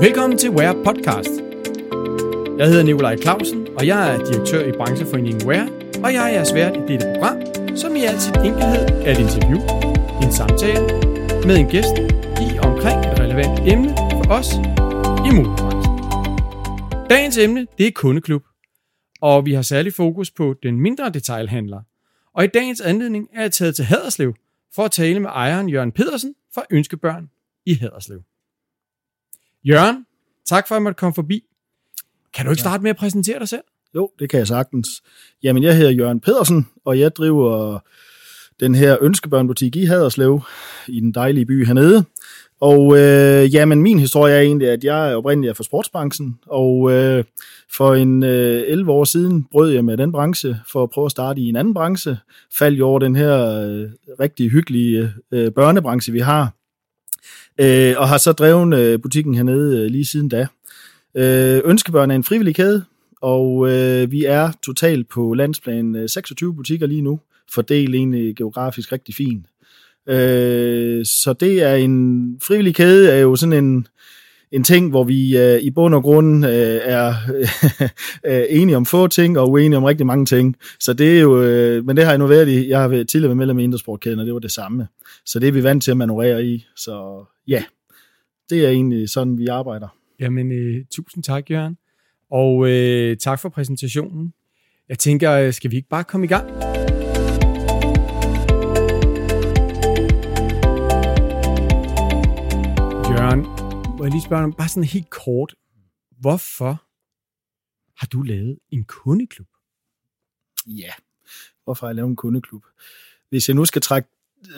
Velkommen til Wear Podcast. Jeg hedder Nikolaj Clausen, og jeg er direktør i brancheforeningen Wear, og jeg er jeres vært i dette program, som i al sin enkelhed er et interview, en samtale med en gæst i omkring et relevant emne for os i modebranchen. Dagens emne, det er kundeklub, og vi har særlig fokus på den mindre detailhandler. Og i dagens anledning er jeg taget til Haderslev for at tale med ejeren Jørgen Pedersen fra Ønskebørn i Haderslev. Jørgen, tak for at jeg måtte komme forbi. Kan du ikke starte med at præsentere dig selv? Jo, det kan jeg sagtens. Jamen, jeg hedder Jørgen Pedersen, og jeg driver den her ønskebørnbutik i Haderslev, i den dejlige by hernede. Og øh, jamen, min historie er egentlig, at jeg er oprindelig fra sportsbranchen, og øh, for en øh, 11 år siden brød jeg med den branche for at prøve at starte i en anden branche. Faldt over den her øh, rigtig hyggelige øh, børnebranche, vi har, øh, og har så drevet øh, butikken hernede øh, lige siden da. Øh, Ønskebørn er en frivillig kæde, og øh, vi er totalt på landsplan øh, 26 butikker lige nu, fordelt egentlig geografisk rigtig fint. Øh, så det er en frivillig kæde, er jo sådan en, en ting, hvor vi øh, i bund og grund øh, er øh, enige om få ting og uenige om rigtig mange ting. Så det er jo, øh, men det har jeg nu været i. Jeg har tidligere været medlem af Intersportkæden, og det var det samme. Så det er vi vant til at manøvrere i. Så ja, det er egentlig sådan, vi arbejder. Jamen, øh, tusind tak, Jørgen. Og øh, tak for præsentationen. Jeg tænker, øh, skal vi ikke bare komme i gang? Jeg lige spørge om, bare sådan helt kort. Hvorfor har du lavet en kundeklub? Ja, hvorfor har jeg lavet en kundeklub? Hvis jeg nu skal trække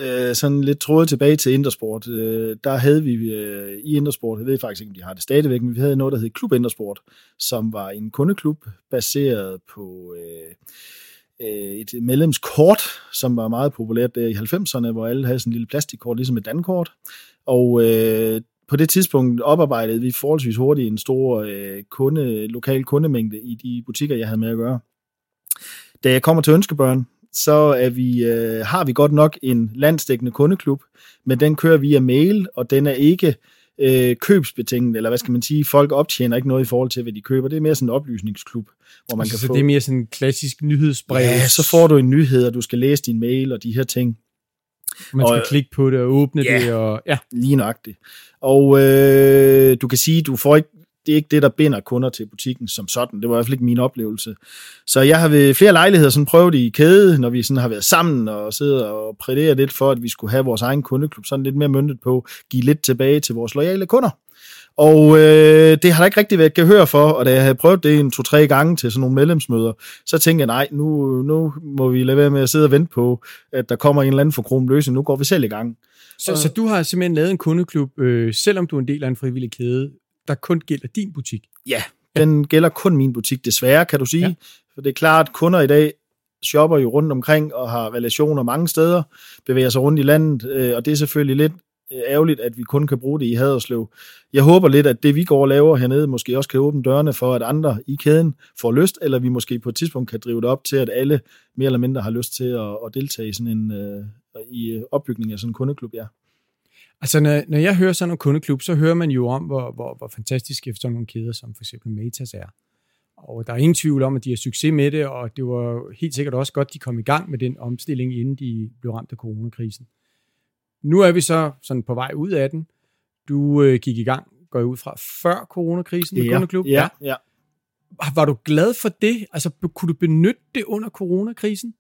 øh, sådan lidt trådet tilbage til Intersport, øh, der havde vi øh, i Intersport, jeg ved faktisk ikke, om de har det stadigvæk, men vi havde noget, der hed Klub Intersport, som var en kundeklub baseret på øh, øh, et medlemskort, som var meget populært der i 90'erne, hvor alle havde sådan en lille plastikkort, ligesom et dankort. Og øh, på det tidspunkt oparbejdede vi forholdsvis hurtigt en stor øh, kunde, lokal kundemængde i de butikker, jeg havde med at gøre. Da jeg kommer til Ønskebørn, så er vi, øh, har vi godt nok en landsdækkende kundeklub, men den kører via mail, og den er ikke øh, købsbetinget, eller hvad skal man sige, folk optjener ikke noget i forhold til, hvad de køber. Det er mere sådan en oplysningsklub, hvor man altså, kan så få... det er mere sådan en klassisk nyhedsbrev. Ja, så får du en nyhed, og du skal læse din mail og de her ting. Man skal og- klikke på det og åbne Ja. det. Og, ja. Lige nøjagtigt. Og øh, du kan sige, du får ikke, det er ikke det, der binder kunder til butikken som sådan. Det var i hvert fald ikke min oplevelse. Så jeg har ved flere lejligheder sådan prøvet i kæde, når vi sådan har været sammen og siddet og præderet lidt for, at vi skulle have vores egen kundeklub, sådan lidt mere myndet på, give lidt tilbage til vores loyale kunder. Og øh, det har der ikke rigtig været gehør for, og da jeg havde prøvet det en to-tre gange til sådan nogle medlemsmøder, så tænkte jeg, nej, nu, nu må vi lade være med at sidde og vente på, at der kommer en eller anden forkromet løsning. Nu går vi selv i gang. Så, så du har simpelthen lavet en kundeklub, øh, selvom du er en del af en frivillig kæde, der kun gælder din butik. Ja, den gælder kun min butik, desværre, kan du sige. Ja. For det er klart, at kunder i dag shopper jo rundt omkring og har relationer mange steder, bevæger sig rundt i landet, øh, og det er selvfølgelig lidt Øh, ærgerligt, at vi kun kan bruge det i Haderslev. Jeg håber lidt, at det vi går og laver hernede, måske også kan åbne dørene for, at andre i kæden får lyst, eller vi måske på et tidspunkt kan drive det op til, at alle mere eller mindre har lyst til at, at deltage i sådan en øh, i øh, opbygningen af sådan en kundeklub, ja. Altså, når, når jeg hører sådan en kundeklub, så hører man jo om, hvor, hvor, hvor fantastisk efter sådan nogle kæder, som for eksempel Matas er. Og der er ingen tvivl om, at de har succes med det, og det var helt sikkert også godt, de kom i gang med den omstilling, inden de blev ramt af coronakrisen. Nu er vi så sådan på vej ud af den. Du øh, gik i gang, går ud fra, før coronakrisen med ja, kundeklub. ja, ja. Var du glad for det? Altså, kunne du benytte det under coronakrisen?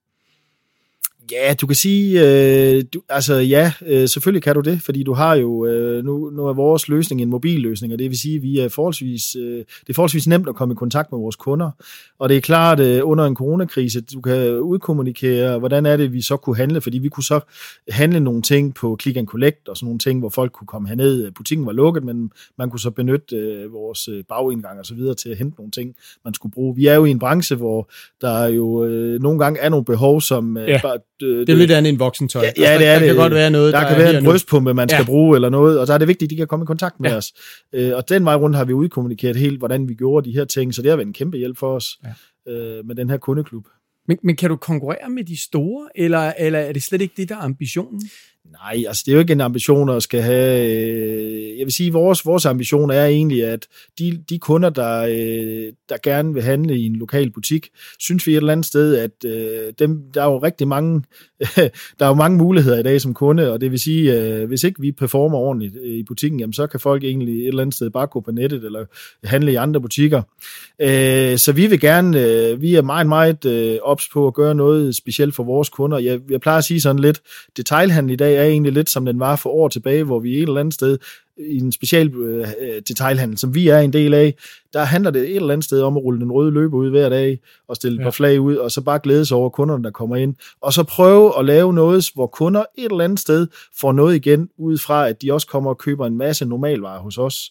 Ja, du kan sige, øh, du, altså ja, øh, selvfølgelig kan du det, fordi du har jo, øh, nu, nu er vores løsning en mobilløsning, og det vil sige, at vi er forholdsvis, øh, det er forholdsvis nemt at komme i kontakt med vores kunder, og det er klart, øh, under en coronakrise, du kan udkommunikere, hvordan er det, vi så kunne handle, fordi vi kunne så handle nogle ting på click and collect, og sådan nogle ting, hvor folk kunne komme herned, butikken var lukket, men man kunne så benytte øh, vores øh, bagindgang og så videre til at hente nogle ting, man skulle bruge. Vi er jo i en branche, hvor der jo øh, nogle gange er nogle behov, som øh, Ja. bare, øh, Det er lidt andet end voksentøj. Ja, ja, det er der, det. Kan godt være noget, der, der, kan være en brystpumpe, man skal Ja. bruge eller noget, og så er det vigtigt, at de kan komme i kontakt med Ja. os. Øh, og den vej rundt har vi udkommunikeret helt, hvordan vi gjorde de her ting, så det har været en kæmpe hjælp for os øh, med den her kundeklub. Men, men kan du konkurrere med de store, eller, eller er det slet ikke det, der er ambitionen? Nej, altså det er jo ikke en ambition at skal have... Øh, jeg vil sige, vores, vores ambition er egentlig, at de, de kunder, der, øh, der gerne vil handle i en lokal butik, synes vi et eller andet sted, at øh, dem, der er jo rigtig mange, der er jo mange muligheder i dag som kunde, og det vil sige, øh, hvis ikke vi performer ordentligt i butikken, jamen, så kan folk egentlig et eller andet sted bare gå på nettet eller handle i andre butikker. Øh, så vi vil gerne, øh, vi er meget, meget øh, ops på at gøre noget specielt for vores kunder. Jeg, jeg plejer at sige sådan lidt, detailhandel i dag er egentlig lidt som den var for år tilbage, hvor vi et eller andet sted i en special øh, detailhandel, som vi er en del af, der handler det et eller andet sted om at rulle den røde løber ud hver dag, og stille et par flag ud, og så bare glæde sig over kunderne, der kommer ind. Og så prøve at lave noget, hvor kunder et eller andet sted får noget igen, ud fra at de også kommer og køber en masse normalvarer hos os.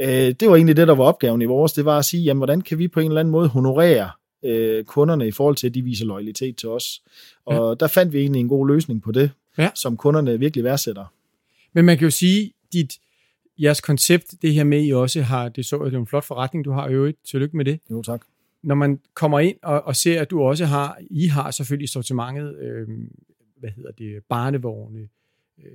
Øh, det var egentlig det, der var opgaven i vores, det var at sige, jamen, hvordan kan vi på en eller anden måde honorere øh, kunderne i forhold til, at de viser loyalitet til os. Og ja. der fandt vi egentlig en god løsning på det, ja. som kunderne virkelig værdsætter. Men man kan jo sige, dit, jeres koncept, det her med, I også har, det så det er en flot forretning, du har i øvrigt. Tillykke med det. Jo, tak. Når man kommer ind og, og ser, at du også har, I har selvfølgelig sortimentet, øh, hvad hedder det, barnevogne, øh,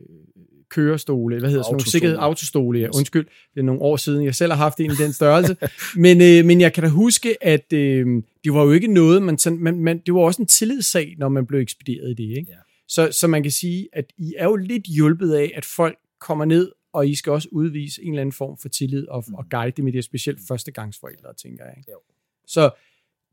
kørestole, hvad hedder sådan nogle sikkerhed, autostole, ja, undskyld, det er nogle år siden, jeg selv har haft en i den størrelse, men, øh, men jeg kan da huske, at øh, det var jo ikke noget, man, sådan, man, man, det var også en tillidssag, når man blev ekspederet i det, ikke? Ja. Så, så man kan sige, at I er jo lidt hjulpet af, at folk kommer ned, og I skal også udvise en eller anden form for tillid og, mm. og guide dem i det, specielt førstegangsforældre, tænker jeg. Ikke? Jo. Så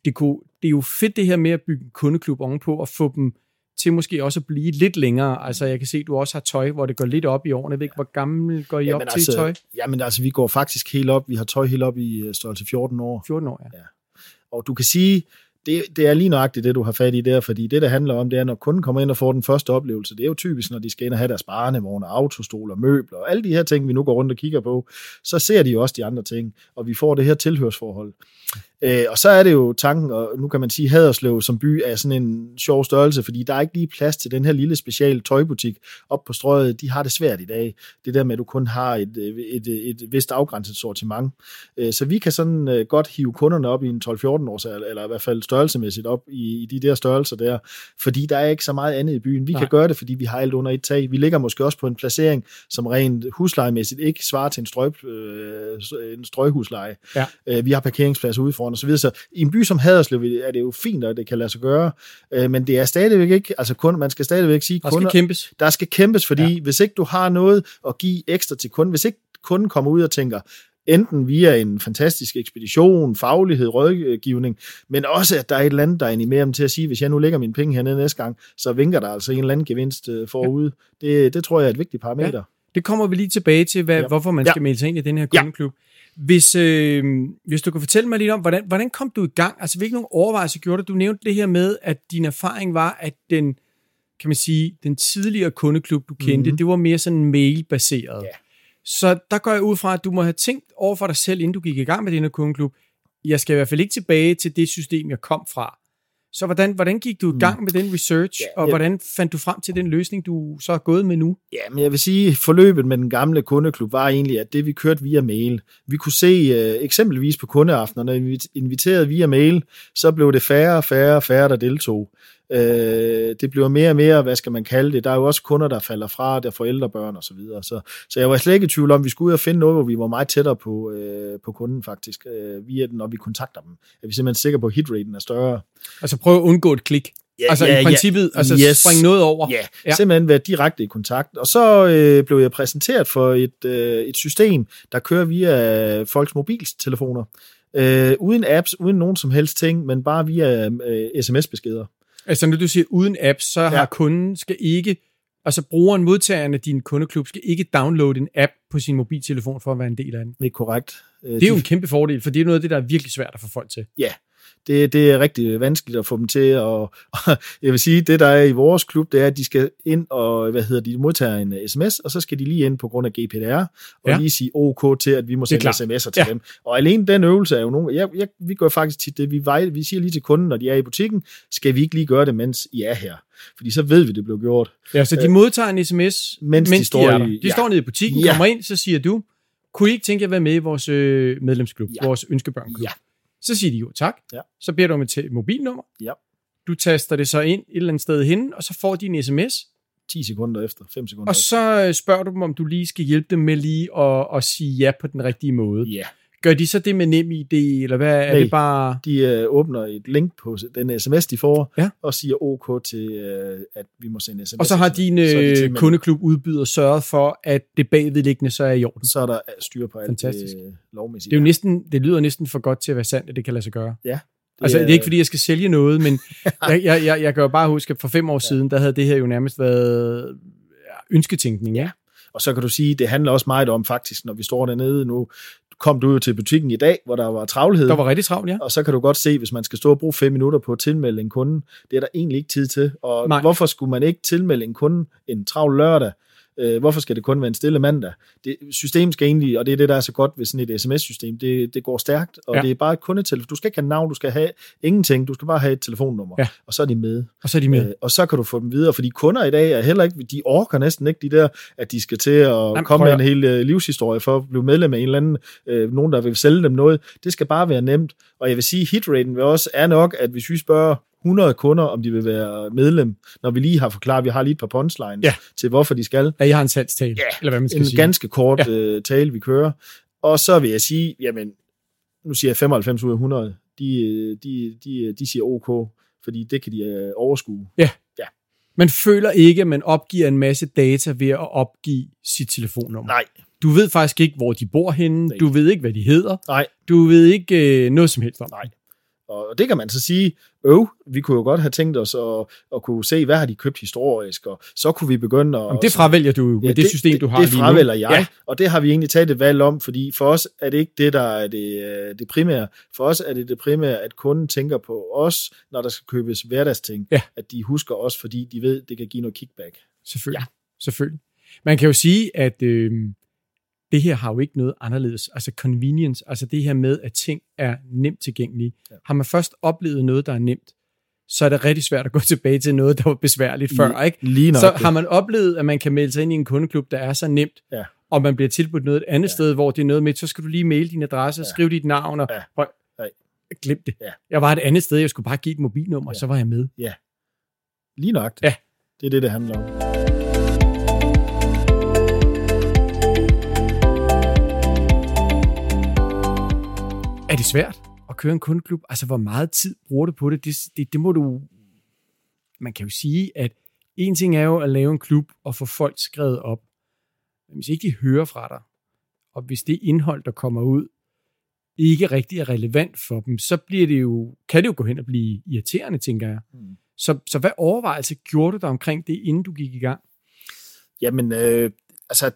det, kunne, det er jo fedt det her med at bygge en kundeklub ovenpå og få dem til måske også at blive lidt længere. Altså jeg kan se, at du også har tøj, hvor det går lidt op i årene. Jeg ved ikke, hvor gammel går I jamen, op altså, til tøj? Jamen altså, vi går faktisk helt op. Vi har tøj helt op i øh, størrelse 14 år. 14 år, ja. ja. Og du kan sige, det, det er lige nøjagtigt det, du har fat i der, fordi det, det handler om, det er, når kunden kommer ind og får den første oplevelse, det er jo typisk, når de skal ind og have deres barnevogne, autostoler, møbler og alle de her ting, vi nu går rundt og kigger på, så ser de jo også de andre ting, og vi får det her tilhørsforhold. Øh, og så er det jo tanken, og nu kan man sige, Haderslev som by er sådan en sjov størrelse, fordi der er ikke lige plads til den her lille special tøjbutik op på strøget. De har det svært i dag. Det der med, at du kun har et, et, et, et vist afgrænset sortiment. Øh, så vi kan sådan øh, godt hive kunderne op i en 12-14 års, eller i hvert fald størrelsemæssigt op i, i de der størrelser der, fordi der er ikke så meget andet i byen. Vi Nej. kan gøre det, fordi vi har alt under et tag. Vi ligger måske også på en placering, som rent huslejemæssigt ikke svarer til en, strøg, øh, en strøghusleje. Ja. Øh, vi har parkeringsplads ude foran og så i en by som Haderslev er det jo fint, at det kan lade sig gøre, øh, men det er stadigvæk ikke, altså kun, man skal stadigvæk sige, der kunder, skal kæmpes. Der skal kæmpes, fordi ja. hvis ikke du har noget at give ekstra til kunden, hvis ikke kunden kommer ud og tænker, enten via en fantastisk ekspedition, faglighed, rådgivning, men også, at der er et eller andet, der animerer dem til at sige, hvis jeg nu lægger mine penge hernede næste gang, så vinker der altså en eller anden gevinst øh, forude. Ja. Det, det tror jeg er et vigtigt parameter. Ja. Det kommer vi lige tilbage til, hvad, ja. hvorfor man skal ja. melde sig ind i den her kundeklub. Ja. Hvis, øh, hvis du kan fortælle mig lidt om, hvordan, hvordan kom du i gang? Altså, hvilke nogle overvejelser gjorde du? Du nævnte det her med, at din erfaring var, at den, kan man sige, den tidligere kundeklub, du kendte, mm-hmm. det var mere sådan mail-baseret. Yeah. Så der går jeg ud fra, at du må have tænkt over for dig selv, inden du gik i gang med den her kundeklub, jeg skal i hvert fald ikke tilbage til det system, jeg kom fra. Så hvordan, hvordan gik du i gang mm. med den research, ja, og hvordan fandt du frem til den løsning, du så er gået med nu? Ja, men jeg vil sige, forløbet med den gamle kundeklub var egentlig, at det vi kørte via mail. Vi kunne se uh, eksempelvis på kundeaftener, når vi inviterede via mail, så blev det færre og færre og færre, der deltog. Øh, det bliver mere og mere, hvad skal man kalde det, der er jo også kunder, der falder fra, der forældre, børn og så videre. Så, så jeg var slet ikke i tvivl om, at vi skulle ud og finde noget, hvor vi var meget tættere på, øh, på kunden faktisk, øh, via den, når vi kontakter dem. Er vi simpelthen sikre på, at hitraten er større. Altså prøv at undgå et klik. Ja, altså ja, i princippet, ja, altså yes, springe noget over. Ja, ja, simpelthen være direkte i kontakt. Og så øh, blev jeg præsenteret for et, øh, et system, der kører via folks mobiltelefoner. Øh, uden apps, uden nogen som helst ting, men bare via øh, sms-beskeder. Altså når du siger uden app, så ja. har kunden skal ikke, altså brugeren, modtageren af din kundeklub, skal ikke downloade en app på sin mobiltelefon for at være en del af den. Det er korrekt. Det er jo en kæmpe fordel, for det er noget af det, der er virkelig svært at få folk til. Ja, det, det er rigtig vanskeligt at få dem til, og, og jeg vil sige, det der er i vores klub, det er, at de skal ind og, hvad hedder de, modtager en sms, og så skal de lige ind på grund af GPDR, og ja. lige sige OK til, at vi må sende sms'er til ja. dem. Og alene den øvelse er jo nogen, jeg, jeg, vi gør faktisk tit det, vi, vej, vi siger lige til kunden, når de er i butikken, skal vi ikke lige gøre det, mens I er her? Fordi så ved vi, det blev gjort. Ja, så de øh, modtager en sms, mens, mens de, står de er der. De ja. står nede i butikken, ja. kommer ind, så siger du, kunne I ikke tænke jer at være med i vores øh, medlemsklub, ja. vores ønskebørnklub? Ja. Så siger de jo tak. Ja. Så beder du om et mobilnummer. Ja. Du taster det så ind et eller andet sted hen, og så får de en sms. 10 sekunder efter, 5 sekunder Og efter. så øh, spørger du dem, om du lige skal hjælpe dem med lige at, at sige ja på den rigtige måde. Ja, Gør de så det med nem ID, eller hvad er Nej. det bare... de øh, åbner et link på den sms, de får, Ja. og siger OK til, øh, at vi må sende sms. Og så har din er øh, kundeklub udbyder sørget for, at det bagvedliggende så er i orden. Så er der styr på alt Fantastisk. det øh, lovmæssige. Det, er jo næsten, det lyder næsten for godt til at være sandt, at det kan lade sig gøre. Ja, Det altså, det er ikke fordi, jeg skal sælge noget, men jeg, jeg, jeg, jeg kan jo bare huske, at for fem år siden, der havde det her jo nærmest været ja, ønsketænkning. Ja. Og så kan du sige, det handler også meget om faktisk, når vi står dernede nu, kom du jo til butikken i dag, hvor der var travlhed, Der var rigtig travlt, ja. og så kan du godt se, hvis man skal stå og bruge fem minutter på at tilmelde en kunde, det er der egentlig ikke tid til. Og Nej. hvorfor skulle man ikke tilmelde en kunde en travl lørdag? Øh, hvorfor skal det kun være en stille mandag? Det, system skal egentlig, og det er det, der er så godt ved sådan et sms-system, det, det går stærkt, og Ja. det er bare et kundetelefon. Du skal ikke have navn, du skal have ingenting, du skal bare have et telefonnummer, Ja. og så er de med. Og så er de med. Øh, og så kan du få dem videre, fordi kunder i dag er heller ikke, de orker næsten ikke de der, at de skal til at Jamen, komme med en hel øh, livshistorie for at blive medlem af en eller anden, øh, nogen der vil sælge dem noget. Det skal bare være nemt. Og jeg vil sige, hitraten vil også er nok, at hvis vi spørger 100 kunder, om de vil være medlem, når vi lige har forklaret, vi har lige et par punchlines Ja. til, hvorfor de skal. Ja, jeg har en salgstale, Ja, eller hvad man skal En sige. ganske kort øh, tale, vi kører. Og så vil jeg sige, jamen, nu siger jeg 95 ud af 100, de, øh, de, de, de siger OK, fordi det kan de øh, overskue. Man føler ikke, at man opgiver en masse data ved at opgive sit telefonnummer. Nej, Du ved faktisk ikke, hvor de bor henne. Nej. Du ved ikke, hvad de hedder. nej, Du ved ikke øh, noget som helst om Nej. Og det kan man så sige, øv, vi kunne jo godt have tænkt os at, at kunne se, hvad har de købt historisk, og så kunne vi begynde at... Jamen, det fravælger du jo med det, system, du har det lige nu. fravælger jeg, Ja. ja. og det har vi egentlig taget et valg om, fordi for os er det ikke det, der er det, øh, det primære. For os er det det primære, at kunden tænker på os, når der skal købes hverdagsting. Ja. At de husker os, fordi de ved, det kan give noget kickback. Selvfølgelig. Ja. Selvfølgelig. Man kan jo sige, at øh, det her har jo ikke noget anderledes. Altså convenience, altså det her med, at ting er nemt tilgængelige. Ja. Ja. Har man først oplevet noget, der er nemt, så er det rigtig svært at gå tilbage til noget, der var besværligt før. Ikke? Lige nok Så det. har man oplevet, at man kan melde sig ind i en kundeklub, der er så nemt, Ja. og man bliver tilbudt noget et andet ja. Ja. sted, hvor det er noget med, så skal du lige maile din adresse, ja. Ja. skrive dit navn, og Ja. Nej. glem det. Ja. Jeg var et andet sted, jeg skulle bare give et mobilnummer, ja. Ja. så var jeg med. Lige nok Ja. Det er det, det handler om. Det svært at køre en kundeklub? Altså, hvor meget tid bruger du på det? Det, det, det må du... Man kan jo sige, at en ting er jo at lave en klub og få folk skrevet op. Men hvis ikke de hører fra dig, og hvis det indhold, der kommer ud, ikke rigtig er relevant for dem, så bliver det jo, kan det jo gå hen og blive irriterende, tænker jeg. Mm. Så, så hvad overvejelse gjorde du der omkring det, inden du gik i gang? Jamen, øh, altså,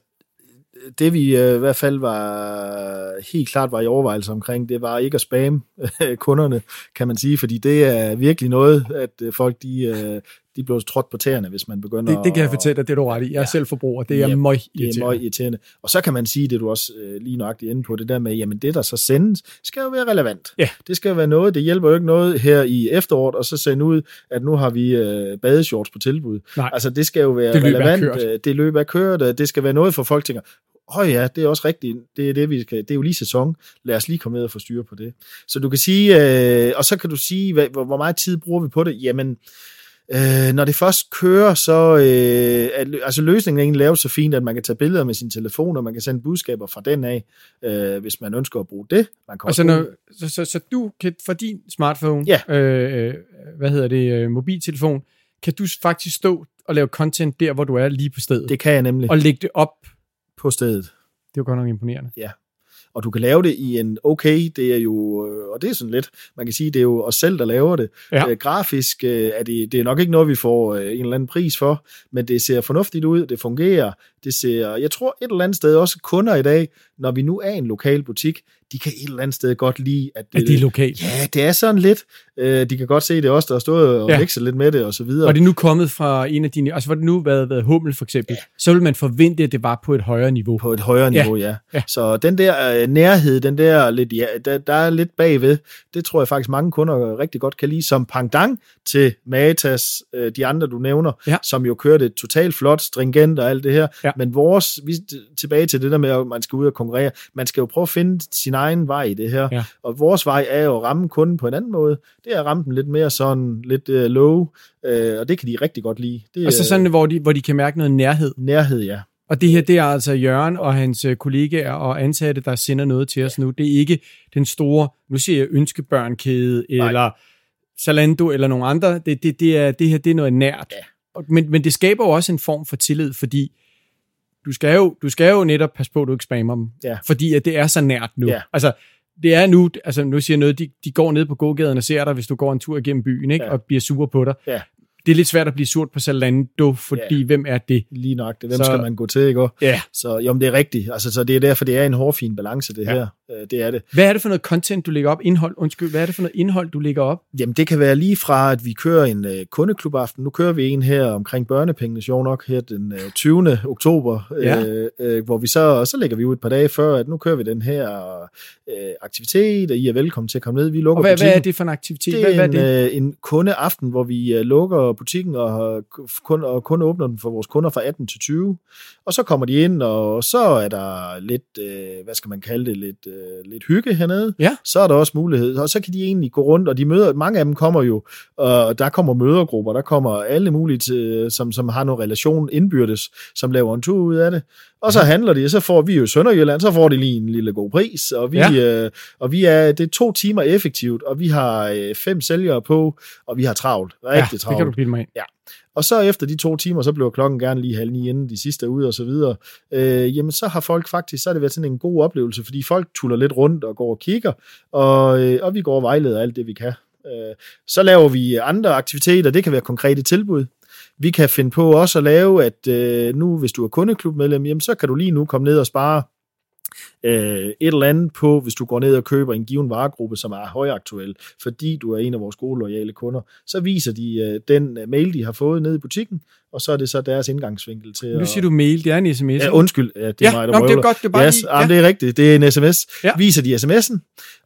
det vi øh, i hvert fald var helt klart var i overvejelse omkring, det var ikke at spamme øh, kunderne, kan man sige, fordi det er virkelig noget, at øh, folk de, øh, de bliver trådt på tæerne, hvis man begynder Det, det kan jeg fortælle dig, det er du ret i. Jeg er Ja. selv forbruger, det er Ja, møg Det er irriterende. meget irriterende. Og så kan man sige, det du også øh, lige nøjagtigt inde på, det der med, jamen det der så sendes, skal jo være relevant. Ja. Det skal jo være noget, det hjælper jo ikke noget her i efteråret, og så sende ud, at nu har vi øh, badeshorts på tilbud. Nej. Altså det skal jo være Det relevant, øh, det løb er kørt, øh, det skal være noget for folk tænker, Åh ja, det er også rigtigt. Det er, det, vi skal, det er jo lige sæson. Lad os lige komme ned og få styr på det. Så du kan sige, øh, og så kan du sige, hvad, hvor, meget tid bruger vi på det? Jamen, øh, når det først kører, så øh, er, lø- altså løsningen er egentlig lavet så fint, at man kan tage billeder med sin telefon, og man kan sende budskaber fra den af, øh, hvis man ønsker at bruge det. Man kan Og så, også når, så, så, så du kan fra din smartphone, Ja. øh, øh, hvad hedder det, øh, mobiltelefon, kan du faktisk stå og lave content der, hvor du er lige på stedet, det kan jeg nemlig og lægge det op. på stedet. Det er jo godt nok imponerende. og du kan lave det i en okay, det er jo, øh, og det er sådan lidt, man kan sige, det er jo os selv, der laver det. Ja. Øh, grafisk øh, er det, det er nok ikke noget, vi får øh, en eller anden pris for, men det ser fornuftigt ud, det fungerer, det ser, jeg tror et eller andet sted også kunder i dag, når vi nu er en lokal butik, de kan et eller andet sted godt lide, at At det er lokalt. ja, det er sådan lidt, øh, de kan godt se, det er os, der har stået og Ja. lidt med det, og så videre. Var det nu kommet fra en af dine, altså var det nu været, været Hummel for eksempel, ja. så vil man forvente, at det var på et højere niveau. på et højere niveau, ja. Ja. ja. Så den der øh, nærhed, den der lidt, ja, der, der er lidt bagved, det tror jeg faktisk mange kunder rigtig godt kan lide, som pangdang til Matas, øh, de andre du nævner, Ja. som jo kørte totalt flot, stringent og alt det her. Ja. Men vores, vi, tilbage til det der med, at man skal ud og konkurrere, man skal jo prøve at finde sin egen vej i det her. Ja. Og vores vej er jo at ramme kunden på en anden måde. Det er at ramme den lidt mere sådan, lidt uh, low, uh, og det kan de rigtig godt lide. Det, Og så sådan, hvor de, hvor de kan mærke noget nærhed. Nærhed, ja. Og det her, det er altså Jørgen og hans øh, kollegaer og ansatte, der sender noget til os nu. Det er ikke den store, nu siger jeg ønskebørnkæde, eller Zalando, eller nogen andre. Det, det, det, er, det her, det er noget nært. Ja. Men, men det skaber jo også en form for tillid, fordi du skal jo, du skal jo netop passe på, at du ikke spammer dem. Ja. Fordi at det er så nært nu. Ja. Altså, det er nu, altså nu siger jeg noget, de, de går ned på gågaden og ser dig, hvis du går en tur igennem byen, ikke? Ja. og bliver sure på dig. Ja. Det er lidt svært at blive surt på Zalando, fordi Ja. hvem er det? Lige nok. Det. Hvem Så- skal man gå til, ikke? Ja. Så jo, men det er rigtigt. Altså, så det er derfor, det er en hårfin balance, det Ja. her. Øh, Det er det. Hvad er det for noget content, du lægger op? Indhold, undskyld, hvad er det for noget indhold, du lægger op? Jamen, det kan være lige fra, at vi kører en øh, kundeklubaften. Nu kører vi en her omkring børnepengene, sjov nok, her den øh, 20. oktober, Ja. øh, øh, hvor vi så, og så lægger vi ud et par dage før, at nu kører vi den her øh, aktivitet, og I er velkommen til at komme ned. Vi lukker Og hvad, butikken. hvad er det for en aktivitet? Det hvad, er hvad er en, det? øh, en kundeaften, hvor vi øh, lukker butikken og, kun, og kun åbner den for vores kunder fra 18 til 20. Og så kommer de ind, og så er der lidt, øh, hvad skal man kalde det, lidt, øh, lidt hygge hernede. Ja. Så er der også mulighed. Og så kan de egentlig gå rundt, og de møder, mange af dem kommer jo, og der kommer mødergrupper, der kommer alle mulige, til, som, som har noget relation indbyrdes, som laver en tur ud af det. Og så handler de, og så får vi jo Sønderjylland, så får de lige en lille god pris, og vi, ja. øh, og vi er, det er to timer effektivt, og vi har øh, fem sælgere på, og vi har travlt, ja, rigtig det travlt. kan du bilde mig ind. Og så efter de to timer, så bliver klokken gerne lige halv ni, inden de sidste er ude og så videre. Øh, jamen så har folk faktisk, så har det været sådan en god oplevelse, fordi folk tuller lidt rundt og går og kigger, og, øh, og vi går og vejleder alt det, vi kan. Øh, så laver vi andre aktiviteter, det kan være konkrete tilbud. Vi kan finde på også at lave, at øh, nu, hvis du er kundeklubmedlem, jamen, så kan du lige nu komme ned og spare øh, et eller andet på, hvis du går ned og køber en given varegruppe, som er højaktuel, fordi du er en af vores gode loyale kunder, så viser de øh, den øh, mail, de har fået ned i butikken, og så er det så deres indgangsvinkel til Nu at... siger du mail, det er en sms. Ja, undskyld, ja, det er ja, mig, der nå, det er godt, det er bare Yes, lige, ja. det er rigtigt. Det er en sms. Ja. Viser de sms'en,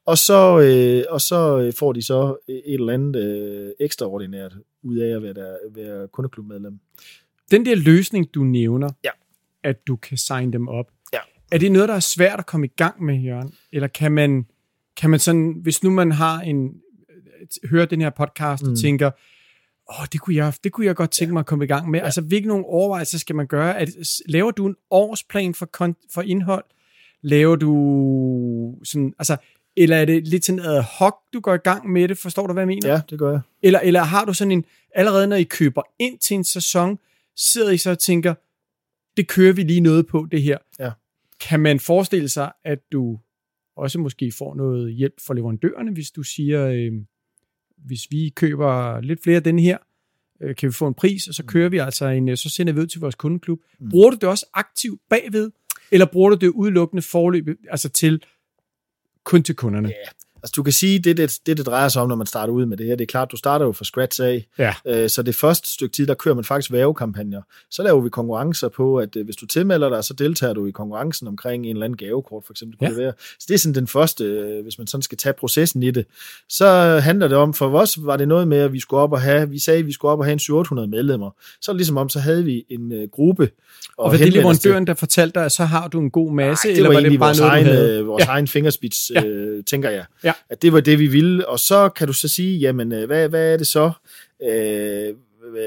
og så, øh, og så øh, får de så et eller andet øh, ekstraordinært ud af at være, der, være kundeklubmedlem. Den der løsning, du nævner, Ja. at du kan signe dem op. er det noget, der er svært at komme i gang med, Jørgen? Eller kan man, kan man sådan, hvis nu man har en, hører den her podcast mm. og tænker, åh, det kunne, jeg, det kunne jeg godt tænke mig at komme i gang med. Ja. Altså, hvilke nogle overvejelser skal man gøre? At, laver du en årsplan for, for indhold? Laver du sådan, altså, eller er det lidt sådan ad hoc, du går i gang med det? Forstår du, hvad jeg mener? Ja, det gør jeg. Eller, eller har du sådan en, allerede når I køber ind til en sæson, sidder I så og tænker, det kører vi lige noget på, det her. Ja. Kan man forestille sig, at du også måske får noget hjælp fra leverandørerne, hvis du siger, øh, hvis vi køber lidt flere af den her, øh, kan vi få en pris, og så kører vi altså en, øh, så sender vi ud til vores kundeklub. Mm. Bruger du det også aktivt bagved, eller bruger du det udelukkende forløb, altså til kun til kunderne? Ja. Altså, du kan sige, det, det, det, det drejer sig om, når man starter ud med det her, det er klart, du starter jo fra scratch af. Ja. Øh, så det første stykke tid, der kører man faktisk værvekampagner. Så laver vi konkurrencer på, at øh, hvis du tilmelder dig, så deltager du i konkurrencen omkring en eller anden gavekort, for eksempel. Ja. Ja. Det være. Så det er sådan den første, øh, hvis man sådan skal tage processen i det. Så handler det om, for os var det noget med, at vi skulle op og have, vi sagde, at vi skulle op og have en 700 medlemmer. Så ligesom om, så havde vi en øh, gruppe. Og var det leverandøren, der fortalte dig, at så har du en god masse, Nej, det eller var, var det bare vores, noget, egen, vores ja. egen fingerspids, Ja. øh, tænker jeg. Ja. At det var det, vi ville. Og så kan du så sige, jamen, øh, hvad, hvad er det så, øh,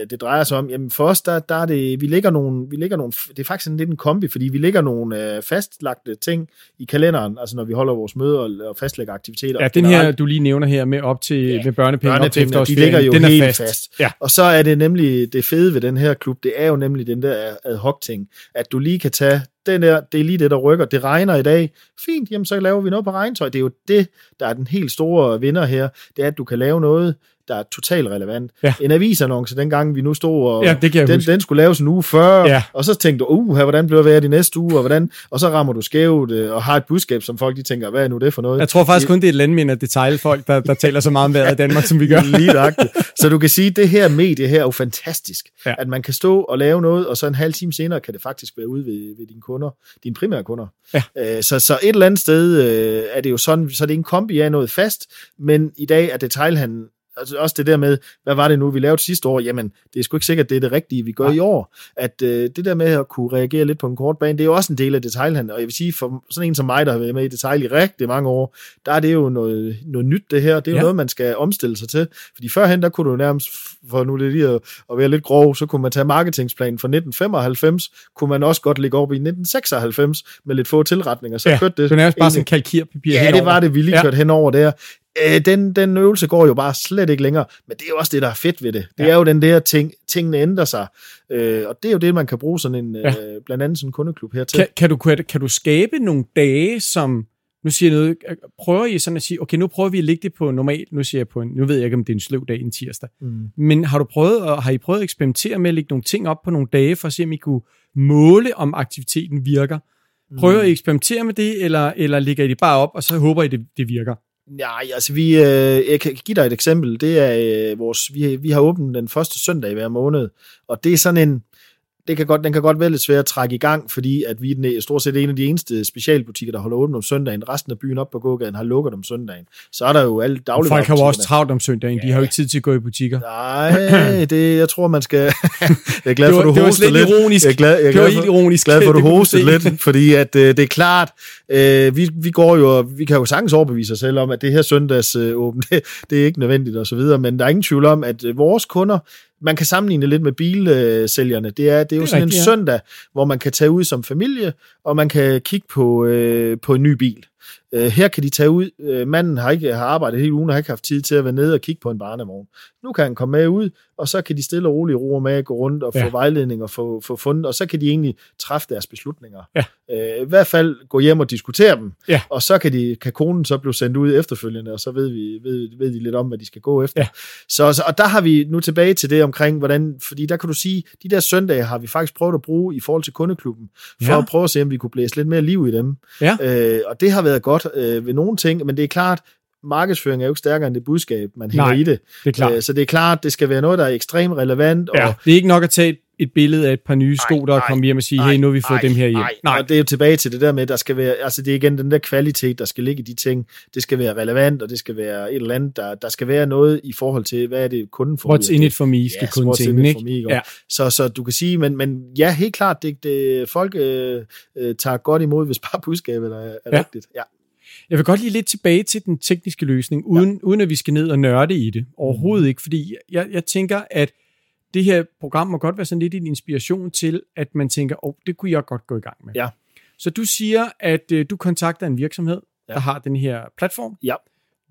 det drejer sig om? Jamen, for os, der, der er det, vi lægger nogle, vi lægger nogle, det er faktisk sådan lidt en kombi, fordi vi lægger nogle øh, fastlagte ting i kalenderen, altså når vi holder vores møder og, og fastlægger aktiviteter. Ja, den her, du lige nævner her med op til Ja, med børnepenge, op til Børnepengene, de efterårsferien, ligger jo den er helt fast. fast. Ja. Og så er det nemlig det fede ved den her klub, det er jo nemlig den der ad hoc ting, at du lige kan tage den der, det er lige det, der rykker. Det regner i dag. Fint, jamen så laver vi noget på regntøj. Det er jo det, der er den helt store vinder her. Det er, at du kan lave noget, der er totalt relevant. Ja. En avisannonce, dengang vi nu stod, og Ja, det den, huske. den skulle laves en uge før, Ja. og så tænkte du, uh, hvordan bliver det i næste uge, og, hvordan, og så rammer du skævt, øh, og har et budskab, som folk de tænker, hvad er nu det for noget? Jeg tror faktisk kun, det er landmænd og detailfolk, der, der taler så meget om vejret i Danmark, som vi gør. Lige nøjagtigt. Så du kan sige, at det her medie her er jo fantastisk. Ja. At man kan stå og lave noget, og så en halv time senere kan det faktisk være ude ved, ved dine kunder, dine primære kunder. Ja. Øh, så, så et eller andet sted øh, er det jo sådan, så det er en kombi af noget fast, men i dag er detailhandlen altså også det der med, hvad var det nu, vi lavede sidste år? Jamen, det er sgu ikke sikkert, det er det rigtige, vi gør ja. i år. At øh, det der med at kunne reagere lidt på en kort bane, det er jo også en del af detaljhandlen. Og jeg vil sige, for sådan en som mig, der har været med i detalj i rigtig mange år, der er det jo noget, noget nyt det her. Det er jo ja. noget, man skal omstille sig til. Fordi førhen, der kunne du nærmest, for nu lidt lige at, at være lidt grov, så kunne man tage marketingsplanen fra 1995, kunne man også godt ligge op i 1996 med lidt få tilretninger. Så ja, kørte det. Det er nærmest bare sådan en kalkirpapir Ja, det var det, vi lige kørte ja. hen over der øh, den, den øvelse går jo bare slet ikke længere, men det er jo også det, der er fedt ved det. Det ja. er jo den der ting, tingene ændrer sig, øh, og det er jo det, man kan bruge sådan en, ja. øh, blandt andet sådan en kundeklub her til. Kan, kan, du, kan, kan du skabe nogle dage, som, nu siger jeg noget, prøver I sådan at sige, okay, nu prøver vi at lægge det på normal, nu siger jeg på en, nu ved jeg ikke, om det er en sløv dag en tirsdag, mm. men har du prøvet, og har I prøvet at eksperimentere med at lægge nogle ting op på nogle dage, for at se, om I kunne måle, om aktiviteten virker? Prøver I at eksperimentere med det, eller, eller ligger I det bare op, og så håber I, det, det virker? Nej, altså vi, øh, jeg kan give dig et eksempel. Det er øh, vores, vi, vi har åbent den første søndag i hver måned, og det er sådan en, det kan godt, den kan godt være lidt svært at trække i gang, fordi at vi er stort set en af de eneste specialbutikker, der holder åbent om søndagen. Resten af byen op på gågaden har lukket om søndagen. Så er der jo alle daglige Folk har jo også travlt om søndagen. Ja. De har jo ikke tid til at gå i butikker. Nej, det, jeg tror, man skal... jeg er glad for, at du hostede lidt. Ironisk. Jeg er glad, jeg er glad, for, ironisk. glad for, at du hostede lidt, fordi at, øh, det er klart, øh, vi, vi går jo, vi kan jo sagtens overbevise os selv om, at det her søndags øh, det, det er ikke nødvendigt og så videre, men der er ingen tvivl om, at øh, vores kunder, man kan sammenligne lidt med bilsælgerne. Det er, det er jo det er sådan rigtigt, en søndag, hvor man kan tage ud som familie, og man kan kigge på, øh, på en ny bil. Øh, her kan de tage ud. Øh, manden har ikke har arbejdet hele ugen og har ikke haft tid til at være nede og kigge på en barnevogn. Nu kan han komme med ud, og så kan de stille og roligt ro med at gå rundt og få ja. vejledning og få, få fundet, og så kan de egentlig træffe deres beslutninger. Ja. Øh, I hvert fald gå hjem og diskutere dem, ja. og så kan, de, kan konen så blive sendt ud efterfølgende, og så ved, vi, ved, ved de lidt om, hvad de skal gå efter. Ja. Så, så, og der har vi nu tilbage til det omkring, hvordan, fordi der kan du sige, de der søndage har vi faktisk prøvet at bruge i forhold til kundeklubben, for ja. at prøve at se, om vi kunne blæse lidt mere liv i dem. Ja. Øh, og det har været godt øh, ved nogle ting, men det er klart, markedsføring er jo ikke stærkere end det budskab, man hænger Nej, i det. det er klart. Øh, så det er klart, det skal være noget, der er ekstremt relevant. Ja, og, det er ikke nok at tage et billede af et par nye sko, der kommer hjem og sige, hey, nu har vi fået ej, dem her hjem. Nej, nej. Og det er jo tilbage til det der med, der skal være, altså det er igen den der kvalitet, der skal ligge i de ting. Det skal være relevant, og det skal være et eller andet, der, der skal være noget i forhold til, hvad er det kunden får. What's in it for me, skal yes, kunden tænke, ikke? Me, ja. så, så du kan sige, men, men ja, helt klart, det, det, folk øh, øh, tager godt imod, hvis bare budskabet er, er ja. rigtigt. Ja. Jeg vil godt lige lidt tilbage til den tekniske løsning, uden, ja. uden at vi skal ned og nørde i det. Overhovedet mm. ikke, fordi jeg, jeg tænker, at det her program må godt være sådan lidt en inspiration til, at man tænker, åh, oh, det kunne jeg godt gå i gang med. Ja. Så du siger, at øh, du kontakter en virksomhed, ja. der har den her platform. Ja.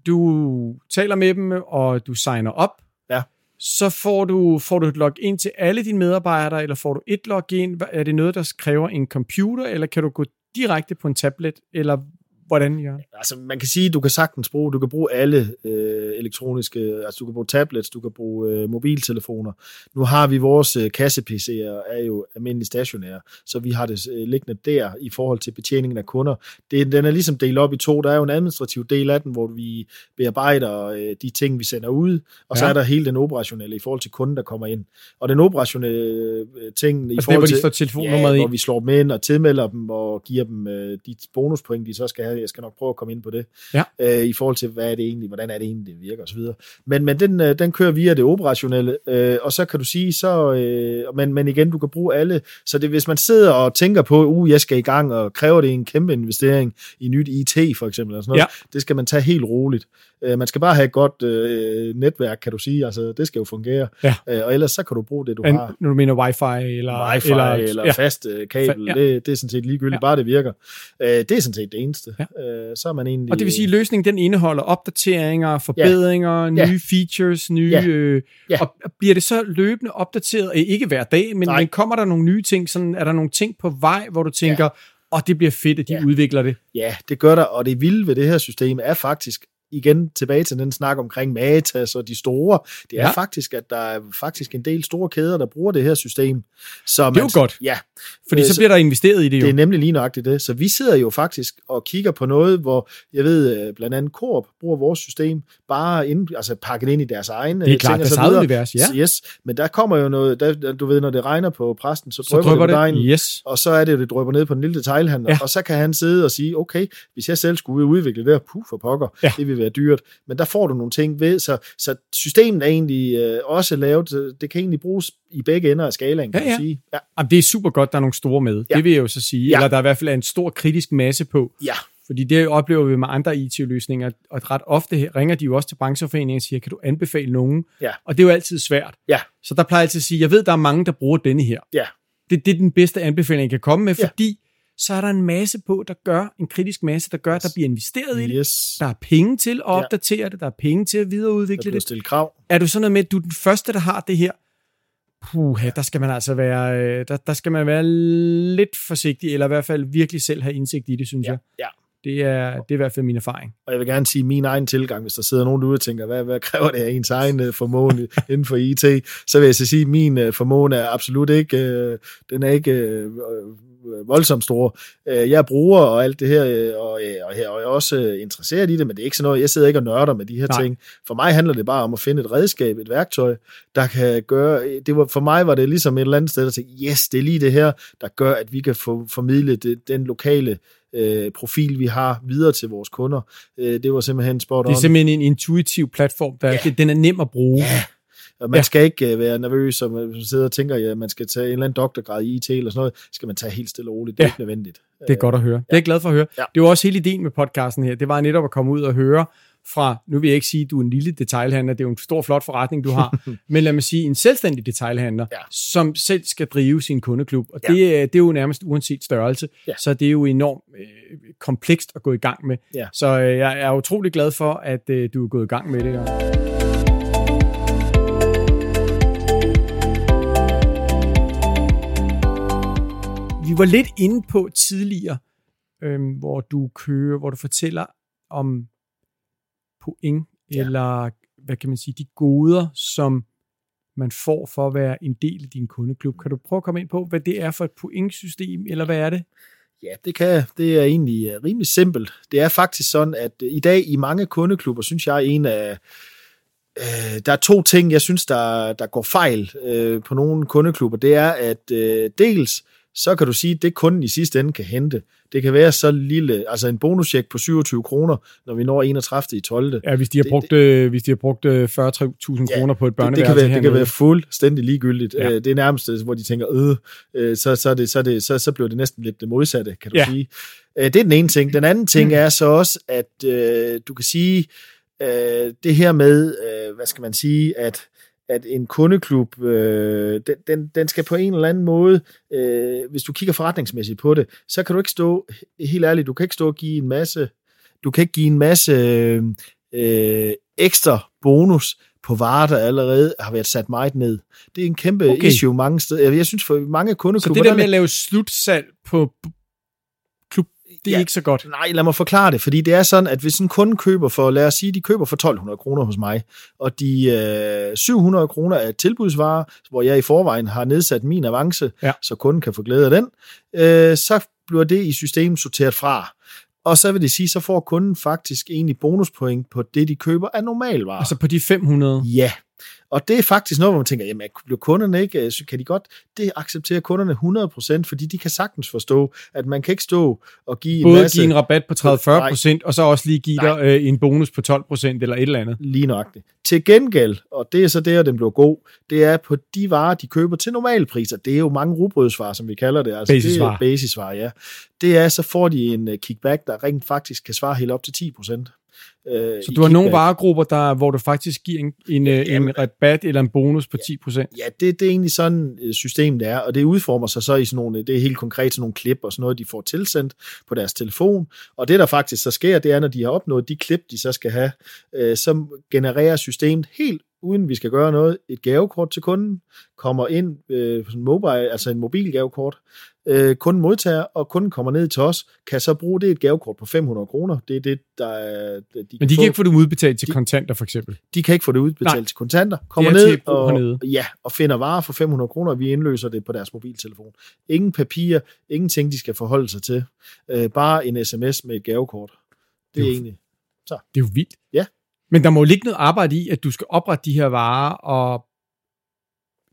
Du taler med dem, og du signer op. Ja. Så får du, får du et login til alle dine medarbejdere, eller får du et login? Er det noget, der kræver en computer, eller kan du gå direkte på en tablet, eller Hvordan, Jørgen? Altså, man kan sige, at du kan sagtens bruge, du kan bruge alle øh, elektroniske, altså du kan bruge tablets, du kan bruge øh, mobiltelefoner. Nu har vi vores øh, kasse-PC'er, er jo almindelige stationære, så vi har det øh, liggende der i forhold til betjeningen af kunder. Det, den er ligesom delt op i to. Der er jo en administrativ del af den, hvor vi bearbejder øh, de ting, vi sender ud, og ja. så er der hele den operationelle i forhold til kunden, der kommer ind. Og den operationelle øh, ting i altså forhold det, hvor de til, ja, hvor vi slår dem ind og tilmelder dem og giver dem øh, de bonuspoint, de så skal have jeg skal nok prøve at komme ind på det, ja. øh, i forhold til, hvad er det egentlig, hvordan er det egentlig, det virker osv. Men, men den, øh, den kører via det operationelle, øh, og så kan du sige, så, øh, men, men igen, du kan bruge alle, så det, hvis man sidder og tænker på, uh, jeg skal i gang, og kræver det en kæmpe investering i nyt IT for eksempel, og sådan noget, ja. det skal man tage helt roligt. Øh, man skal bare have et godt øh, netværk, kan du sige, altså det skal jo fungere, ja. øh, og ellers så kan du bruge det, du en, har. Når du mener wifi, eller, wifi, eller, eller ja. fast øh, kabel, ja. det, det er sådan set ligegyldigt, ja. bare det virker. Øh, det er sådan set det eneste. Ja øh, så er man egentlig... Og det vil sige, at løsningen den indeholder opdateringer, forbedringer, ja. nye features, nye... Ja. Øh, ja. Og bliver det så løbende opdateret, øh, ikke hver dag, men, men kommer der nogle nye ting, sådan, er der nogle ting på vej, hvor du tænker, ja. og det bliver fedt, at de ja. udvikler det? Ja, det gør der, og det vilde ved det her system er faktisk, igen tilbage til den snak omkring Matas og de store, det er ja. faktisk, at der er faktisk en del store kæder, der bruger det her system. Så det er man, jo godt. Ja, Fordi Øh, så så- bliver der investeret i det jo. Det er nemlig lige nøjagtigt det. Så vi sidder jo faktisk og kigger på noget, hvor jeg ved, øh, blandt andet Coop bruger vores system, bare ind, altså pakket ind i deres egen Det er øh, klart, deres så eget univers, ja. Yes, men der kommer jo noget, der, du ved, når det regner på præsten, så, så drypper drøber det på dejen, Yes. og så er det jo, det drøber ned på den lille detailhandler, Ja. og så kan han sidde og sige, okay, hvis jeg selv skulle udvikle det her, puh for pokker, Ja. det vil være dyrt, men der får du nogle ting ved, så, så systemet er egentlig øh, også lavet, det kan egentlig bruges i begge ender af skalaen, kan Ja, ja. du sige. Ja. Jamen, det er super godt, der er nogle store med. Ja. Det vil jeg jo så sige. Ja. Eller der er i hvert fald en stor kritisk masse på. ja. Fordi det oplever vi med andre IT-løsninger, og ret ofte ringer de jo også til brancheforeningen og siger, kan du anbefale nogen? Ja. Og det er jo altid svært. Ja. Så der plejer jeg altid at sige, jeg ved, der er mange, der bruger denne her. Ja. Det, det er den bedste anbefaling, jeg kan komme med, Ja. fordi så er der en masse på, der gør, en kritisk masse, der gør, at der bliver investeret i det. Yes. Der er penge til at Ja. opdatere det, der er penge til at Der videreudvikle bliver det. stillet krav. Er du sådan noget med, at du er den første, der har det her? Puh, der skal man altså være, øh, der, der skal man være lidt forsigtig, eller i hvert fald virkelig selv have indsigt i det, synes Ja. jeg. ja. Det er, det er i hvert fald min erfaring. Og jeg vil gerne sige min egen tilgang, hvis der sidder nogen derude og tænker, hvad, hvad kræver det af ens egen øh, formåen inden for IT, så vil jeg så sige, at min øh, formåen er absolut ikke, den er ikke voldsomt stor. Øh, jeg er bruger og alt det her, øh, og, øh, og, her, og jeg er også øh, interesseret i det, men det er ikke sådan noget, jeg sidder ikke og nørder med de her Nej. ting. For mig handler det bare om at finde et redskab, et værktøj, der kan gøre, det var, for mig var det ligesom et eller andet sted, der tænkte, yes, det er lige det her, der gør, at vi kan få formidle det, den lokale øh, profil, vi har videre til vores kunder. Øh, det var simpelthen spot Det er on. simpelthen en intuitiv platform, der, ja. den er nem at bruge. Ja. Og man Ja. ja. skal ikke øh, være nervøs, og man sidder og tænker, ja, man skal tage en eller anden doktorgrad i IT eller sådan noget, skal man tage helt stille og roligt. Det er Ja. ikke nødvendigt. Det er godt at høre. Det er jeg glad for at høre. Ja. Det var også hele ideen med podcasten her. Det var netop at komme ud og høre fra, nu vil jeg ikke sige, at du er en lille detailhandler, det er jo en stor, flot forretning, du har, men lad mig sige, en selvstændig detailhandler, Ja. som selv skal drive sin kundeklub, og Ja. det, er- det er jo nærmest uanset størrelse, Ja. så det er jo enormt øh, komplekst at gå i gang med. Ja. Så øh, jeg er utrolig glad for, at øh, du er gået i gang med det. Ja. Vi var lidt inde på tidligere, øhm, hvor du kører, hvor du fortæller om point, Ja. eller hvad kan man sige, de goder, som man får for at være en del af din kundeklub. Kan du prøve at komme ind på, hvad det er for et pointsystem, eller hvad er det? Ja, det kan jeg. Det er egentlig øh, rimelig simpelt. Det er faktisk sådan, at øh, i dag i mange kundeklubber, synes jeg, en af øh, der er to ting, jeg synes, der, der går fejl øh, på nogle kundeklubber. Det er, at øh, dels, så kan du sige, at det kunden i sidste ende kan hente. Det kan være så lille, altså en bonuscheck på 27 kroner, når vi når 31. i 12. Ja, hvis de har Det- brugt, øh, hvis de har brugt øh, 40.000 Ja, kroner på et det, børneværelse det, kan være, det kan være fuldstændig ligegyldigt. Ja. Ja. Det er nærmest, øh, hvor de tænker, øh, øh så, så, det, så, det, så, så bliver det næsten lidt det modsatte, kan du Ja. sige. Øh, Det er den ene ting. Den anden ting er så også, at øh, du kan sige, øh, det her med, øh, hvad skal man sige, at at en kundeklub, øh, den, den, den skal på en eller anden måde, øh, hvis du kigger forretningsmæssigt på det, så kan du ikke stå, helt ærligt, du kan ikke stå og give en masse, du kan ikke give en masse øh, ekstra bonus på varer, der allerede har været sat meget ned. Det er en kæmpe Okay. issue mange steder. Jeg synes for mange Så kundeklubber... det der med at lave slutsalg på det er ja. Ikke så godt. Nej, lad mig forklare det, fordi det er sådan, at hvis en kunde køber for, lad os sige, de køber for 1200 kroner hos mig, og de øh, 700 kroner er tilbudsvarer, hvor jeg i forvejen har nedsat min avance, Ja. så kunden kan få glæde af den, øh, så bliver det i systemet sorteret fra. Og så vil det sige, så får kunden faktisk egentlig bonuspoint på det, de køber af normalvarer. Altså på de 500. Ja, og det er faktisk noget, hvor man tænker, jamen, bliver kunderne ikke, øh, så kan de godt, det accepterer kunderne 100%, fordi de kan sagtens forstå, at man kan ikke stå og give en Både masse... give en rabat på 30-40 procent, og så også lige give dig øh, en bonus på 12 procent eller et eller andet. Lige nøjagtigt. Til gengæld, og det er så der, den bliver god, det er på de varer, de køber til normalpriser. Det er jo mange rugbrødsvarer, som vi kalder det. Altså, Basisvarer. Det er basisvarer, ja. Det er, så får de en øh, kickback, der rent faktisk kan svare helt op til 10 procent. Øh, Så du har nogle varegrupper, der, hvor du faktisk giver en, en, øh, Jamen. en rabat eller en bonus på 10 procent. Ja, det, det er egentlig sådan øh, systemet er, og det udformer sig så i sådan nogle, det er helt konkret sådan nogle klip og sådan noget, de får tilsendt på deres telefon, og det der faktisk så sker, det er, når de har opnået de klip, de så skal have, øh, så genererer systemet helt uden vi skal gøre noget, et gavekort til kunden, kommer ind øh, på en mobile, altså en mobilgavekort, øh, kunden modtager, og kunden kommer ned til os, kan så bruge det et gavekort på 500 kroner. Det er det, der er... De Men de kan ikke få det udbetalt til kontanter, for eksempel? De kan ikke få det udbetalt Nej. til kontanter. Kommer Det er ned og, hernede. ja, og finder varer for 500 kroner, og vi indløser det på deres mobiltelefon. Ingen papir, ingenting, de skal forholde sig til. Øh, bare en sms med et gavekort. Det er Jo. egentlig... Det er jo vildt. Ja. Men der må jo ligge noget arbejde i, at du skal oprette de her varer, og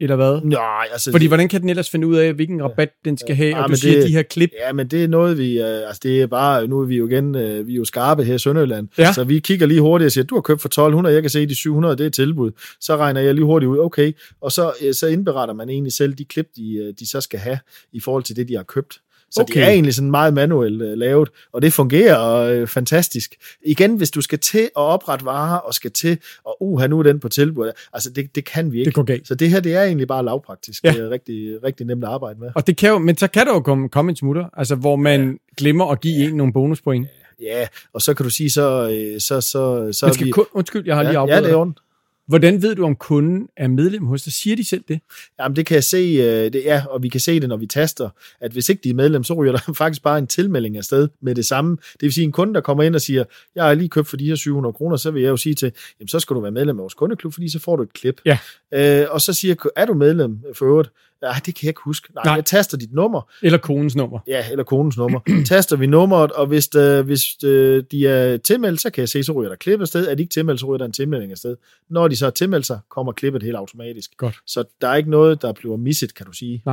eller hvad? Nej, altså... Fordi hvordan kan den ellers finde ud af, hvilken rabat den skal have, Ja, og du siger det- de her klip. Ja, men det er noget, vi... Øh, altså, det er bare... Nu er vi jo igen... Øh, vi er jo skarpe her i Sønderjylland. Ja. Så vi kigger lige hurtigt og siger, du har købt for 1200, jeg kan se, de 700, det er tilbud. Så regner jeg lige hurtigt ud, okay. Og så, øh, så indberetter man egentlig selv de klip, de, de så skal have i forhold til det, de har købt. Så okay. Det er egentlig sådan meget manuelt øh, lavet, og det fungerer øh, fantastisk. Igen, hvis du skal til at oprette varer, og skal til, og uh, nu er den på tilbud, altså det, det kan vi ikke. Det går galt. Så det her, det er egentlig bare lavpraktisk. Ja. Det er rigtig, rigtig nemt at arbejde med. Og det kan jo, men så kan der jo komme, komme en smutter, altså hvor man ja. glemmer at give en nogle bonuspoint. Ja, og så kan du sige, så, øh, så, så, så Men skal vi... kun, undskyld, jeg har lige ja, afbrudt ja, det er ondt. Hvordan ved du, om kunden er medlem hos dig? Siger de selv det? Jamen, det kan jeg se, øh, det er, og vi kan se det, når vi taster, at hvis ikke de er medlem, så ryger der faktisk bare en tilmelding afsted med det samme. Det vil sige, en kunde, der kommer ind og siger, jeg har lige købt for de her 700 kroner, så vil jeg jo sige til, jamen, så skal du være medlem af vores kundeklub, fordi så får du et klip. Ja. Øh, og så siger, er du medlem for øvrigt? Ja, det kan jeg ikke huske. Nej, Nej. Nej. jeg taster dit nummer, Eller konens nummer? ja, eller konens nummer. taster vi nummeret, og hvis, øh, hvis øh, de er tilmeldt, så kan jeg se, så ryger der klip afsted. Er de ikke tilmeldt, så ryger der en tilmelding afsted. Når de så er tilmeldt sig, kommer klippet helt automatisk. Godt. Så der er ikke noget, der bliver misset, kan du sige.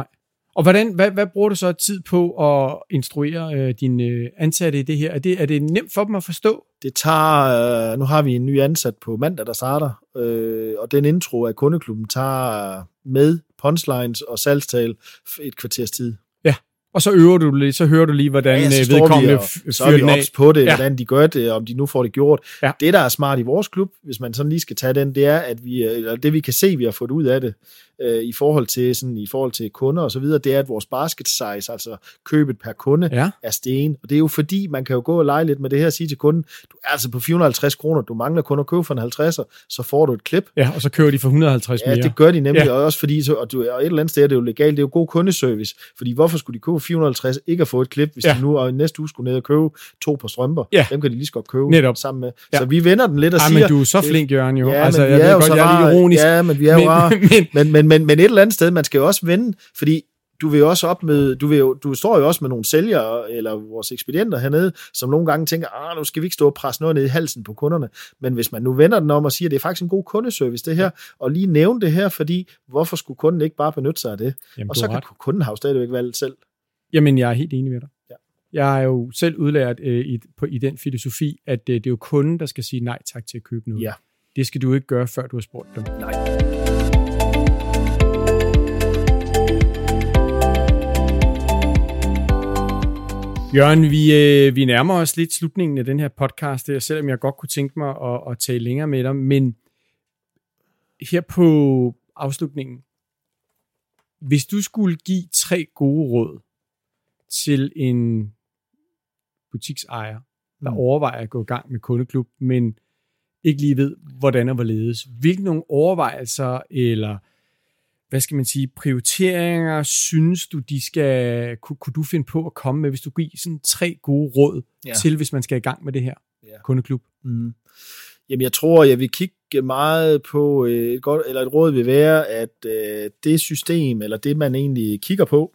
Og hvordan, hvad, hvad bruger du så tid på at instruere øh, dine øh, ansatte i det her? Er det, er det nemt for dem at forstå? Det tager, øh, nu har vi en ny ansat på mandag, der starter, øh, og den intro af kundeklubben tager med punchlines og salgstal et kvarters tid. Og så øver du lidt, så hører du lige, hvordan Ja, så ja, står vi vedkommende og- f- så er fyrer vi ops på det, Ja. ja. hvordan de gør det, om de nu får det gjort. Ja. Det, der er smart i vores klub, hvis man sådan lige skal tage den, det er, at vi, øh, eller det vi kan se, vi har fået ud af det, øh, i forhold til sådan, i forhold til kunder og så videre, det er, at vores basket size, altså købet per kunde, Ja, er sten. Og det er jo fordi, man kan jo gå og lege lidt med det her og sige til kunden, du er altså på 450 kroner, du mangler kun at købe for en 50'er, så får du et klip. ja, og så kører de for 150 Ja, mere. det gør de nemlig, Ja. ja. og også fordi, så, og, du, og et eller andet sted er det jo legalt, det er jo god kundeservice, fordi hvorfor skulle de købe 450, ikke at få et klip, hvis Ja. ja. de nu og næste uge skulle ned og købe to par strømper, Ja. dem kan de lige så godt købe Netop. sammen med. Ja. Så vi vender den lidt og Ej, siger, men du er så flink, Jørgen, jo. ja, altså, men vi jeg er jo godt, så jeg er ironisk. Ja, men vi er jo men, rare. men, Men, men, men, men et eller andet sted, man skal jo også vende, fordi du vil jo også op med, du, vil jo, du står jo også med nogle sælgere, eller vores ekspedienter hernede, som nogle gange tænker, ah, nu skal vi ikke stå og presse noget ned i halsen på kunderne. Men hvis man nu vender den om og siger, at det er faktisk en god kundeservice, det her, og lige nævne det her, fordi hvorfor skulle kunden ikke bare benytte sig af det? Jamen, og så kan ret. kunden have jo stadigvæk valgt selv. Jamen, jeg er helt enig med dig. Ja. Jeg er jo selv udlært øh, i, på, i den filosofi, at øh, det er jo kunden, der skal sige nej tak til at købe noget. Ja. Det skal du ikke gøre, før du har spurgt dem. Nej. Jørgen, vi, øh, vi nærmer os lidt slutningen af den her podcast, øh, selvom jeg godt kunne tænke mig at, at tale længere med dig, men her på afslutningen, hvis du skulle give tre gode råd til en butiksejer, der Mm. overvejer at gå i gang med kundeklub, men ikke lige ved, hvordan og hvorledes. Hvilke nogle overvejelser eller hvad skal man sige, prioriteringer synes du, de skal, kunne, kunne du finde på at komme med, hvis du giver sådan tre gode råd ja. Til, hvis man skal i gang med det her Ja. kundeklub? Mm. Jamen, jeg tror, jeg vil kigge meget på, øh, et, godt, eller et råd vil være, at øh, det system, eller det, man egentlig kigger på,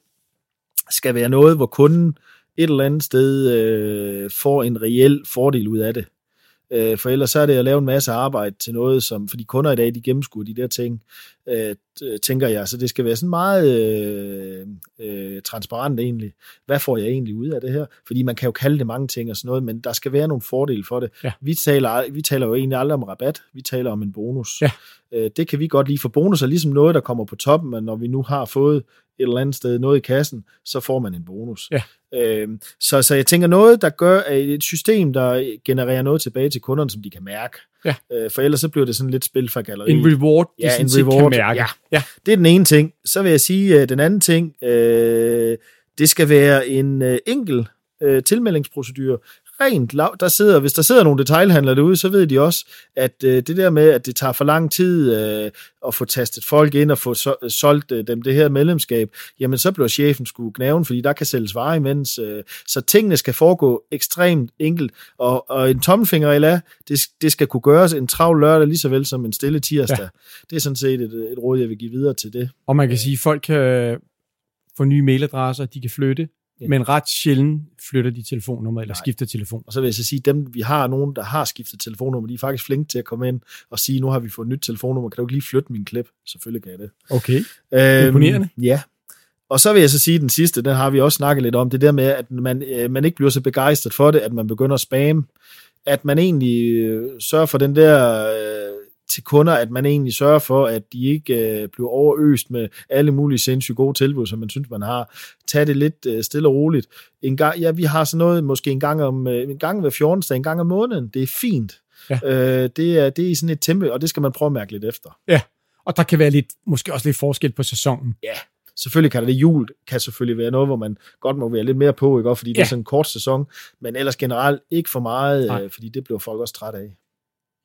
skal være noget, hvor kunden et eller andet sted øh, får en reel fordel ud af det. Øh, for ellers så er det at lave en masse arbejde til noget, som, fordi kunder i dag, de gennemskuer de der ting, øh, t- tænker jeg. Så det skal være sådan meget øh, øh, transparent egentlig. Hvad får jeg egentlig ud af det her? Fordi man kan jo kalde det mange ting og sådan noget, men der skal være nogle fordele for det. Ja. Vi, taler, vi taler jo egentlig aldrig om rabat, vi taler om en bonus. Ja. Øh, det kan vi godt lide, for bonus er ligesom noget, der kommer på toppen, men når vi nu har fået et eller andet sted noget i kassen, så får man en bonus. Ja. Øhm, så, så jeg tænker noget, der gør et system, der genererer noget tilbage til kunderne, som de kan mærke. Ja. Øh, for ellers så bliver det sådan lidt spil for galleri. En reward, de Ja, en reward, kan mærke. ja. ja. Det er den ene ting. Så vil jeg sige, at den anden ting, øh, det skal være en øh, enkel øh, tilmeldingsprocedur. Ekstremt lav. Der sidder, hvis der sidder nogle detailhandlere derude, så ved de også, at øh, det der med, at det tager for lang tid øh, at få tastet folk ind og få så, øh, solgt øh, dem det her medlemskab, jamen så bliver chefen sgu knæven, fordi der kan sælges varer imens. Øh, så tingene skal foregå ekstremt enkelt, og, og en tommelfinger eller det, det skal kunne gøres en travl lørdag, lige så vel som en stille tirsdag. Ja. Det er sådan set et, et råd, jeg vil give videre til det. Og man kan sige, at folk kan få nye mailadresser, de kan flytte, ja. men ret sjældent flytter de telefonnummer eller Nej. skifter telefon. Og så vil jeg så sige, dem vi har nogen, der har skiftet telefonnummer, de er faktisk flinke til at komme ind og sige, nu har vi fået et nyt telefonnummer, kan du ikke lige flytte min klip? Selvfølgelig kan jeg det. Okay, øhm, imponerende. Ja, og så vil jeg så sige, at den sidste, den har vi også snakket lidt om, det der med, at man, øh, man ikke bliver så begejstret for det, at man begynder at spamme. At man egentlig øh, sørger for den der øh, til kunder, at man egentlig sørger for, at de ikke øh, bliver overøst med alle mulige sindssygt gode tilbud, som man synes, man har. Tag det lidt øh, stille og roligt. En gang, ja, vi har sådan noget måske en gang, om, øh, en gang hver 14. en gang om måneden. Det er fint. Ja. Øh, det, er, det er sådan et tempo, og det skal man prøve at mærke lidt efter. Ja, og der kan være lidt, måske også lidt forskel på sæsonen. Ja, Selvfølgelig kan det jul kan selvfølgelig være noget, hvor man godt må være lidt mere på, ikke? fordi ja. det er sådan en kort sæson, men ellers generelt ikke for meget, øh, fordi det bliver folk også træt af.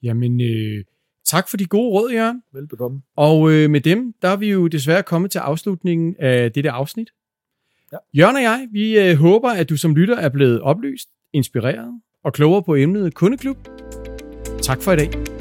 Jamen, øh, tak for de gode råd, Jørgen. Velbekomme. Og øh, med dem, der er vi jo desværre kommet til afslutningen af dette afsnit. Ja. Jørgen og jeg, vi øh, håber, at du som lytter er blevet oplyst, inspireret og klogere på emnet kundeklub. Tak for i dag.